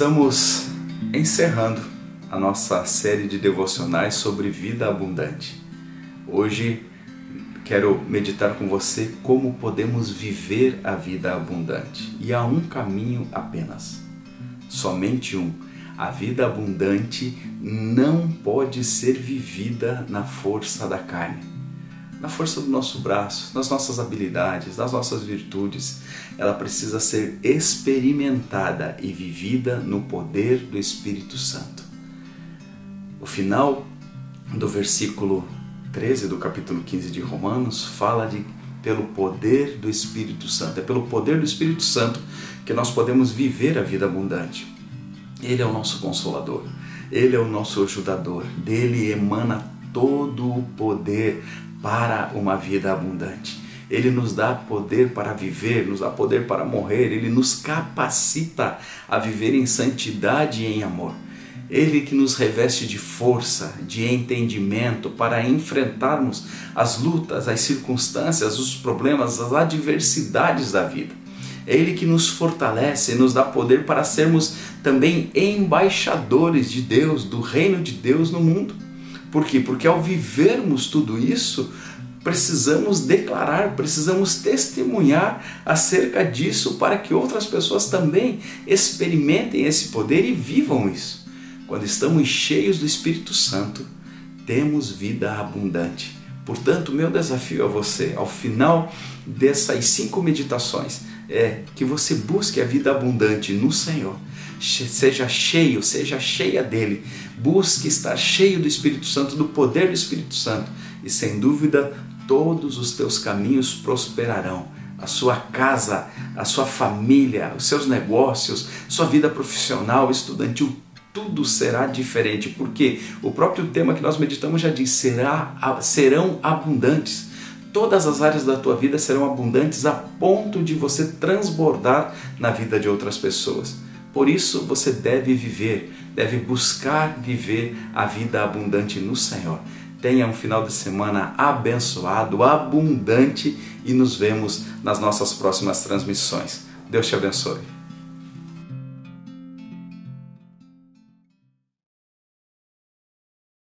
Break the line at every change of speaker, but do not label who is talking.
Estamos encerrando a nossa série de devocionais sobre vida abundante. Hoje quero meditar com você como podemos viver a vida abundante. E há um caminho apenas, somente um. A vida abundante não pode ser vivida na força da carne na força do nosso braço, nas nossas habilidades, nas nossas virtudes. Ela precisa ser experimentada e vivida no poder do Espírito Santo. O final do versículo 13 do capítulo 15 de Romanos fala de pelo poder do Espírito Santo. É pelo poder do Espírito Santo que nós podemos viver a vida abundante. Ele é o nosso consolador, ele é o nosso ajudador, dele emana todo o poder para uma vida abundante. Ele nos dá poder para viver, nos dá poder para morrer, ele nos capacita a viver em santidade e em amor. Ele que nos reveste de força, de entendimento para enfrentarmos as lutas, as circunstâncias, os problemas, as adversidades da vida. É Ele que nos fortalece e nos dá poder para sermos também embaixadores de Deus, do reino de Deus no mundo. Por quê? Porque ao vivermos tudo isso, precisamos declarar, precisamos testemunhar acerca disso para que outras pessoas também experimentem esse poder e vivam isso. Quando estamos cheios do Espírito Santo, temos vida abundante. Portanto, meu desafio a você, ao final dessas cinco meditações, é que você busque a vida abundante no Senhor seja cheio, seja cheia dele. Busque estar cheio do Espírito Santo, do poder do Espírito Santo, e sem dúvida todos os teus caminhos prosperarão. A sua casa, a sua família, os seus negócios, sua vida profissional, estudantil, tudo será diferente, porque o próprio tema que nós meditamos já diz: será, serão abundantes. Todas as áreas da tua vida serão abundantes a ponto de você transbordar na vida de outras pessoas. Por isso você deve viver, deve buscar viver a vida abundante no Senhor. Tenha um final de semana abençoado, abundante e nos vemos nas nossas próximas transmissões. Deus te abençoe.